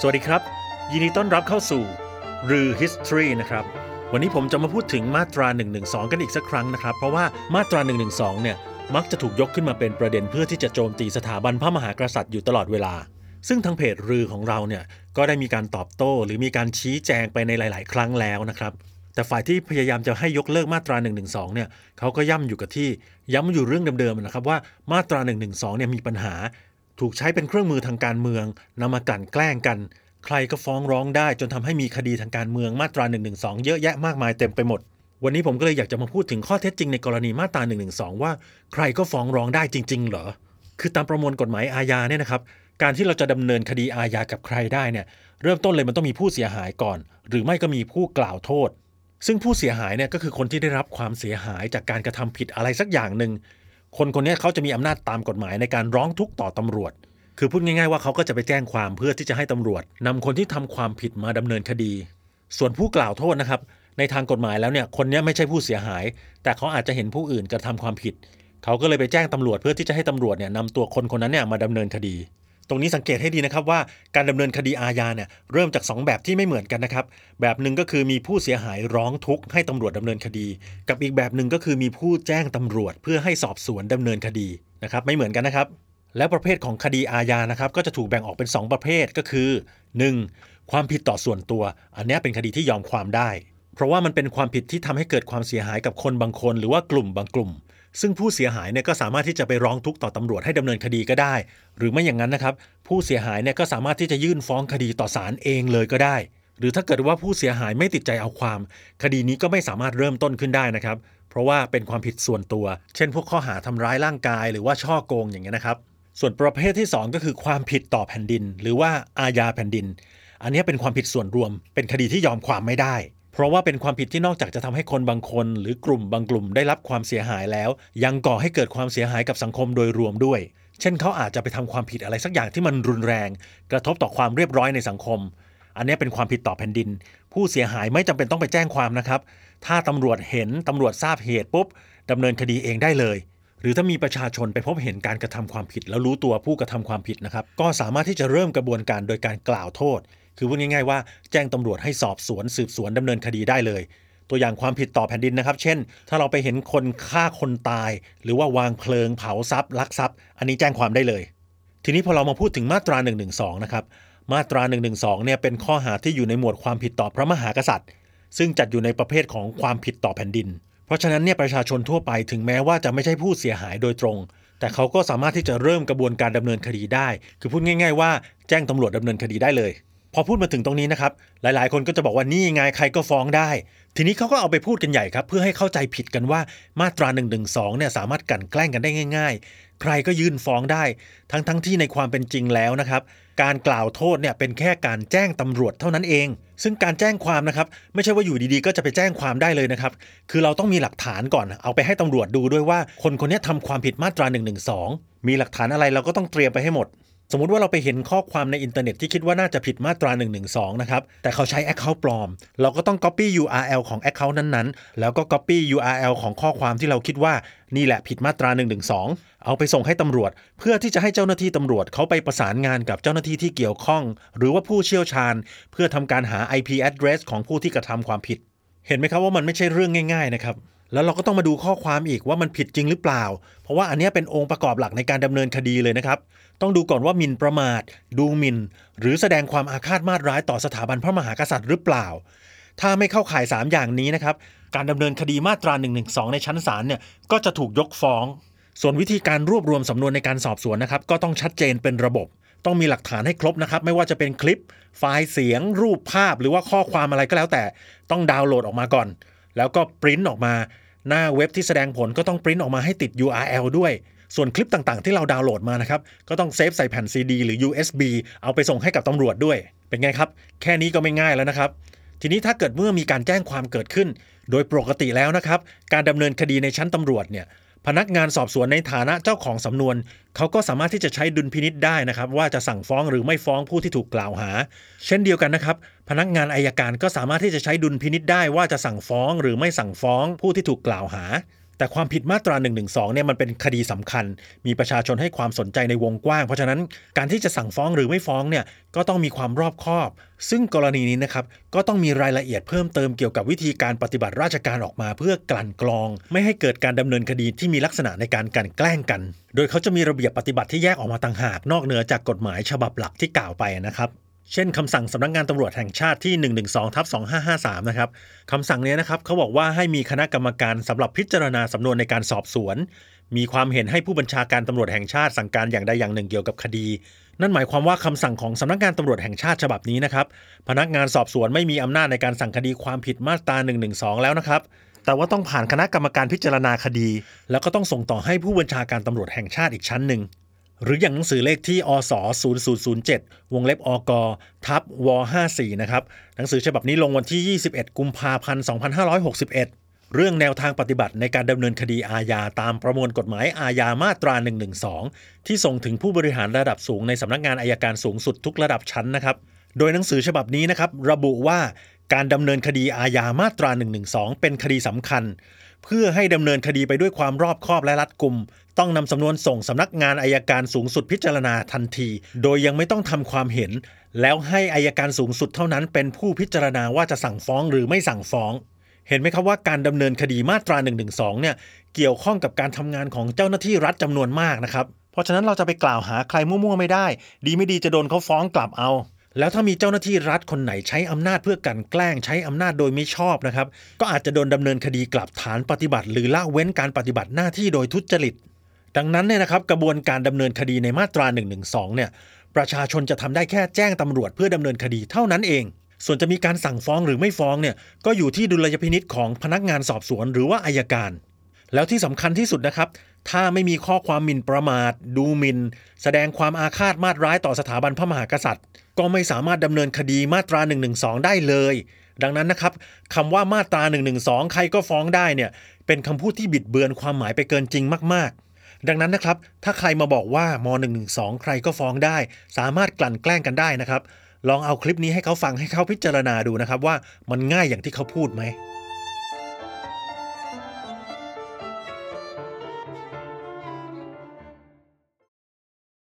สวัสดีครับ ยินดีต้อนรับเข้าสู่รือ History นะครับ วันนี้ผมจะมาพูดถึงมาตรา 112 กันอีกสักครั้งนะครับ เพราะว่ามาตรา 112 เนี่ยมักจะถูกยกขึ้นมาเป็นประเด็นเพื่อที่จะโจมตีสถาบันพระมหากษัตริย์อยู่ตลอดเวลา ซึ่งทางเพจรือของเราเนี่ยก็ได้มีการตอบโต้หรือมีการชี้แจงไปในหลาย ๆ ครั้งแล้วนะครับแต่ฝ่ายที่พยายามจะให้ยกเลิกมาตรา112เนี่ยเขาก็ย่ำอยู่กับที่ย้ำอยู่เรื่องเดิมๆนะครับว่ามาตรา112เนี่ยมีปัญหา ถูกใช้เป็นเครื่องมือทางการเมืองนำมากลั่นแกล้งกัน ใครก็ฟ้องร้องได้จนทำให้มีคดีทางการเมืองมาตรา112เยอะแยะมากมายเต็มไปหมด วันนี้ผมก็เลยอยากจะมาพูดถึงข้อเท็จจริงในกรณีมาตรา112ว่า ใครก็ฟ้องร้องได้จริง ๆ เหรอ คือตามประมวลกฎหมายอาญาเนี่ยนะครับ การที่เราจะดำเนินคดีอาญากับใครได้เนี่ย เริ่มต้นเลยมันต้องมีผู้เสียหายก่อน หรือไม่ก็มีผู้กล่าวโทษ ซึ่งผู้เสียหายเนี่ยก็คือคนที่ได้รับความเสียหายจากการกระทำผิดอะไรสักอย่างหนึ่ง คนคนนี้เขาจะมีอำนาจตามกฎหมายในการร้องทุกข์ต่อตำรวจ คือพูดง่ายๆว่าเขาก็จะไปแจ้งความเพื่อที่จะให้ตำรวจนำคนที่ทำความผิดมาดำเนินคดี ส่วนผู้กล่าวโทษนะครับ ในทางกฎหมายแล้วเนี่ยคนนี้ไม่ใช่ผู้เสียหาย แต่เขาอาจจะเห็นผู้อื่นกระทำความผิด เขาก็เลยไปแจ้งตำรวจเพื่อที่จะให้ตำรวจเนี่ยนำตัวคนคนนั้นเนี่ยมาดำเนินคดี ตรงนี้สังเกตให้ดีนะครับว่าการดำเนินคดีอาญาเนี่ยเริ่มจาก 2 แบบที่ไม่เหมือนกันนะครับ แบบหนึ่งก็คือมีผู้เสียหายร้องทุกข์ให้ตำรวจดำเนินคดี กับอีกแบบหนึ่งก็คือมีผู้แจ้งตำรวจเพื่อให้สอบสวนดำเนินคดีนะครับ ไม่เหมือนกันนะครับ แล้วประเภทของคดีอาญานะครับ ก็จะถูกแบ่งออกเป็น 2 ประเภทก็คือ 1. ความผิดต่อส่วนตัว อันนี้เป็นคดีที่ยอมความได้ เพราะว่ามันเป็นความผิดที่ทำให้เกิดความเสียหายกับคนบางคน หรือว่ากลุ่มบางกลุ่ม ซึ่งผู้เสียหายเนี่ยก็สามารถที่จะไปร้องทุกข์ต่อตำรวจให้ดำเนินคดีก็ได้ หรือไม่อย่างนั้นนะครับ ผู้เสียหายเนี่ยก็สามารถที่จะยื่นฟ้องคดีต่อศาลเองเลยก็ได้ หรือถ้าเกิดว่าผู้เสียหายไม่ติดใจเอาความ คดีนี้ก็ไม่สามารถเริ่มต้นขึ้นได้นะครับ เพราะว่าเป็นความผิดส่วนตัว เช่น พวกข้อหาทำร้ายร่างกาย หรือว่าช่อโกงอย่างเงี้ยนะครับ ส่วนประเภทที่ 2 ก็คือความผิดต่อแผ่นดิน หรือว่าอาญาแผ่นดิน อันนี้เป็นความผิดส่วนรวม เป็นคดีที่ยอมความไม่ได้ เพราะว่าเป็นความผิดที่นอกจากจะทำให้คนบางคน หรือกลุ่มบางกลุ่มได้รับความเสียหายแล้ว ยังก่อให้เกิดความเสียหายกับสังคมโดยรวมด้วย เช่นเขาอาจจะไปทำความผิดอะไรสักอย่างที่มันรุนแรง กระทบต่อความเรียบร้อยในสังคม อันนี้เป็นความผิดต่อแผ่นดิน ผู้เสียหายไม่จำเป็นต้องไปแจ้งความนะครับ ถ้าตำรวจเห็นตำรวจทราบเหตุปุ๊บดำเนินคดีเองได้เลยหรือถ้ามีประชาชนไปพบเห็นการกระทำความผิด แล้วรู้ตัวผู้กระทำความผิดนะครับ ก็สามารถที่จะเริ่มกระบวนการโดยการกล่าวโทษ คือพูดง่ายๆว่าแจ้งตำรวจให้สอบสวนสืบสวนดำเนินคดีได้เลย ตัวอย่างความผิดต่อแผ่นดินนะครับ เช่น ถ้าเราไปเห็นคนฆ่าคนตาย หรือว่าวางเพลิงเผาทรัพย์ลักทรัพย์ อันนี้แจ้งความได้เลย ทีนี้พอเรามาพูดถึงมาตรา112นะครับมาตรา112เนี่ยเป็นข้อหาที่อยู่ในหมวดความผิดต่อพระมหากษัตริย์ ซึ่งจัดอยู่ในประเภทของความผิดต่อแผ่นดิน เพราะฉะนั้นเนี่ยประชาชนทั่วไปถึงแม้ว่าจะไม่ใช่ผู้เสียหายโดยตรง แต่เขาก็สามารถที่จะเริ่มกระบวนการดำเนินคดีได้ คือพูดง่าย ๆ ว่าแจ้งตำรวจดำเนินคดีได้เลย พอพูดมาถึงตรงนี้นะครับ หลายๆ คนก็จะบอกว่านี่ไงใครก็ฟ้องได้ ทีนี้เขาก็เอาไปพูดกันใหญ่ครับ เพื่อให้เข้าใจผิดกันว่ามาตรา1นึเนี่ยสามารถกันแกล้งกันได้ง่าย ๆ ใครก็ยื่นฟ้องได้ ทั้งๆทที่ในความเป็นจริงแล้วนะครับ การกล่าวโทษเนี่ยเป็นแค่การแจ้งตำรวจเท่านั้นเอง ซึ่งการแจ้งความนะครับไม่ใช่ว่าอยู่ดีๆ ก็จะไปแจ้งความได้เลยนะครับ คือเราต้องมีหลักฐานก่อน เอาไปให้ตำรวจดูด้วยว่า คนคนนี้ทำความผิดมาตรา1นึมีหลักฐานอะไรเราก็ต้องเตรียมไปให้หมด มมติว่าเราไปเห็นข้อความในอินเทอร์เน็ตที่คิดว่าน่าจะผิดมาตรา112นะครับ แต่เขาใช้ Account ปลอม เราก็ต้อง Copy URL ของ Account นั้นๆ แล้วก็ Copy URL ของข้อความที่เราคิดว่านี่แหละผิดมาตรา112เอาไปส่งให้ตำรวจ เพื่อที่จะให้เจ้าหน้าที่ตำรวจเขาไปประสานงานกับเจ้าหน้าที่ที่เกี่ยวข้อง หรือว่าผู้เชี่ยวชาญ เพื่อทำการหา IP address ของผู้ที่กระทำความผิด เห็นไหมครับว่ามันไม่ใช่เรื่องง่าย ๆ นะครับ แล้วเราก็ต้องมาดูข้อความอีกว่ามันผิดจริงหรือเปล่า เพราะว่าอันนี้เป็นองค์ประกอบหลักในการดำเนินคดีเลยนะครับ ต้องดูก่อนว่าหมิ่นประมาท ดูหมิ่นหรือแสดงความอาฆาตมาตร้ายต่อสถาบันพระมหากษัตริย์หรือเปล่า ถ้าไม่เข้าข่าย 3 อย่างนี้นะครับ การดำเนินคดีมาตรา1นึในชั้นศาลเนี่ยก็จะถูกยกฟ้อง ส่วนวิธีการรวบรวมสำนวนในการสอบสวนนะครับ ก็ต้องชัดเจนเป็นระบบ ต้องมีหลักฐานให้ครบนะครับ ไม่ว่าจะเป็นคลิป ไฟล์เสียง รูปภาพ หรือว่าข้อความอะไรก็แล้วแต่ ต้องดาวน์โหลดออกมาก่อน แล้วก็ปริ้นออกมา หน้าเว็บที่แสดงผลก็ต้องปริ้นออกมาให้ติด URL ด้วย ส่วนคลิปต่างๆ ที่เราดาวน์โหลดมานะครับ ก็ต้องเซฟใส่แผ่น CD หรือ USB เอาไปส่งให้กับตำรวจด้วย เป็นไงครับ แค่นี้ก็ไม่ง่ายแล้วนะครับ ทีนี้ถ้าเกิดเมื่อมีการแจ้งความเกิดขึ้น โดยปกติแล้วนะครับ การดำเนินคดีในชั้นตำรวจเนี่ย พนักงานสอบสวนในฐานะเจ้าของสำนวน เขาก็สามารถที่จะใช้ดุลพินิษได้นะครับ ว่าจะสั่งฟ้องหรือไม่ฟ้องผู้ที่ถูกกล่าวหา เช่นเดียวกันนะครับ พนักงานอายการก็สามารถที่จะใช้ดุลพินิษได้ว่าจะสั่งฟ้องหรือไม่สั่งฟ้องผู้ที่ถูกกล่าวหา แต่ความผิดมาตรา1 1 2เนี่ยมันเป็นคดีสำคัญ มีประชาชนให้ความสนใจในวงกว้าง เพราะฉะนั้นการที่จะสั่งฟ้องหรือไม่ฟ้องเนี่ยก็ต้องมีความรอบคอบ ซึ่งกรณีนี้นะครับก็ต้องมีรายละเอียดเพิ่มเติมเกี่ยวกับวิธีการปฏิบัติราชการออกมาเพื่อกลั่นกรอง ไม่ให้เกิดการดำเนินคดีที่มีลักษณะในการกลั่นแกล้งกัน โดยเขาจะมีระเบียบปฏิบัติที่แยกออกมาต่างหากนอกเหนือจากกฎหมายฉบับหลักที่กล่าวไปนะครับ เช่นคำสั่งสำนักงงานตำรวจแห่งชาติที่ 112ทับ2553 นะครับคำสั่งนี้นะครับเขาบอกว่าให้มีคณะกรรมการสำหรับพิจารณาสำนวนในการสอบสวน มีความเห็นให้ผู้บัญชาการตำรวจแห่งชาติสั่งการอย่างใดอย่างหนึ่งเกี่ยวกับคดี นั่นหมายความว่าคำสั่งของสำนักงานตำรวจแห่งชาติฉบับนี้นะครับพนักงานสอบสวนไม่มีอำนาจในการสั่งคดีความผิดมาตรา 112 แล้วนะครับแต่ว่าต้องผ่านคณะกรรมการพิจารณาคดี แล้วก็ต้องส่งต่อให้ผู้บัญชาการตำรวจแห่งชาติอีกชั้นหนึ่ง หรืออย่างหนังสือเลขที่อส0007 วงเล็บอกทับว54นะครับหนังสือฉบับนี้ลงวันที่ 21 กุมภาพันธ์ 2561 เรื่องแนวทางปฏิบัติในการดำเนินคดีอาญาตามประมวลกฎหมายอาญามาตรา 112 ที่ส่งถึงผู้บริหารระดับสูงในสำนักงานอายการสูงสุดทุกระดับชั้นนะครับ โดยหนังสือฉบับนี้นะครับระบุว่า การดำเนินคดีอาญามาตรา 112 เป็นคดีสำคัญ เพื่อให้ดำเนินคดีไปด้วยความรอบคอบและรัดกุม ต้องนำสำนวนส่งสำนักงานอายการสูงสุดพิจารณาทันที โดยยังไม่ต้องทำความเห็น แล้วให้อายการสูงสุดเท่านั้นเป็นผู้พิจารณาว่าจะสั่งฟ้องหรือไม่สั่งฟ้อง เห็นไหมครับว่าการดำเนินคดีมาตรา112เนี่ยเกี่ยวข้องกับการทำงานของเจ้าหน้าที่รัฐจำนวนมากนะครับ เพราะฉะนั้นเราจะไปกล่าวหาใครมั่วๆไม่ได้ ดีไม่ดีจะโดนเขาฟ้องกลับเอา แล้วถ้ามีเจ้าหน้าที่รัฐคนไหนใช้อำนาจเพื่อกันแกล้งใช้อำนาจโดยไม่ชอบนะครับ ก็อาจจะโดนดำเนินคดีกลับฐานปฏิบัติ หรือละเว้นการปฏิบัติหน้าที่โดยทุจริต ดังนั้นเนี่ยนะครับกระบวนการดำเนินคดีในมาตรา112เนี่ยประชาชนจะทำได้แค่แจ้งตำรวจเพื่อดำเนินคดีเท่านั้นเอง ส่วนจะมีการสั่งฟ้องหรือไม่ฟ้องเนี่ยก็อยู่ที่ดุลยพินิษของพนักงานสอบสวนหรือว่าอายการ แล้วที่สำคัญที่สุดนะครับ ถ้าไม่มีข้อความหมิ่นประมาท ดูหมิน่น แสดงความอาฆาตมาตร้ายต่อสถาบันพระมหากษัตริย์ ก็ไม่สามารถดำเนินคดีมาตรา 112 ได้เลย ดังนั้นนะครับคำว่ามาตรา 112 ใครก็ฟ้องได้เนี่ยเป็นคำพูดที่บิดเบือนความหมายไปเกินจริงมาก ๆดังนั้นนะครับ ถ้าใครมาบอกว่าม112 ใครก็ฟ้องได้ สามารถกลั่นแกล้งกันได้นะครับ ลองเอาคลิปนี้ให้เขาฟังให้เขาพิจารณาดูนะครับว่ามันง่ายอย่างที่เขาพูดไหม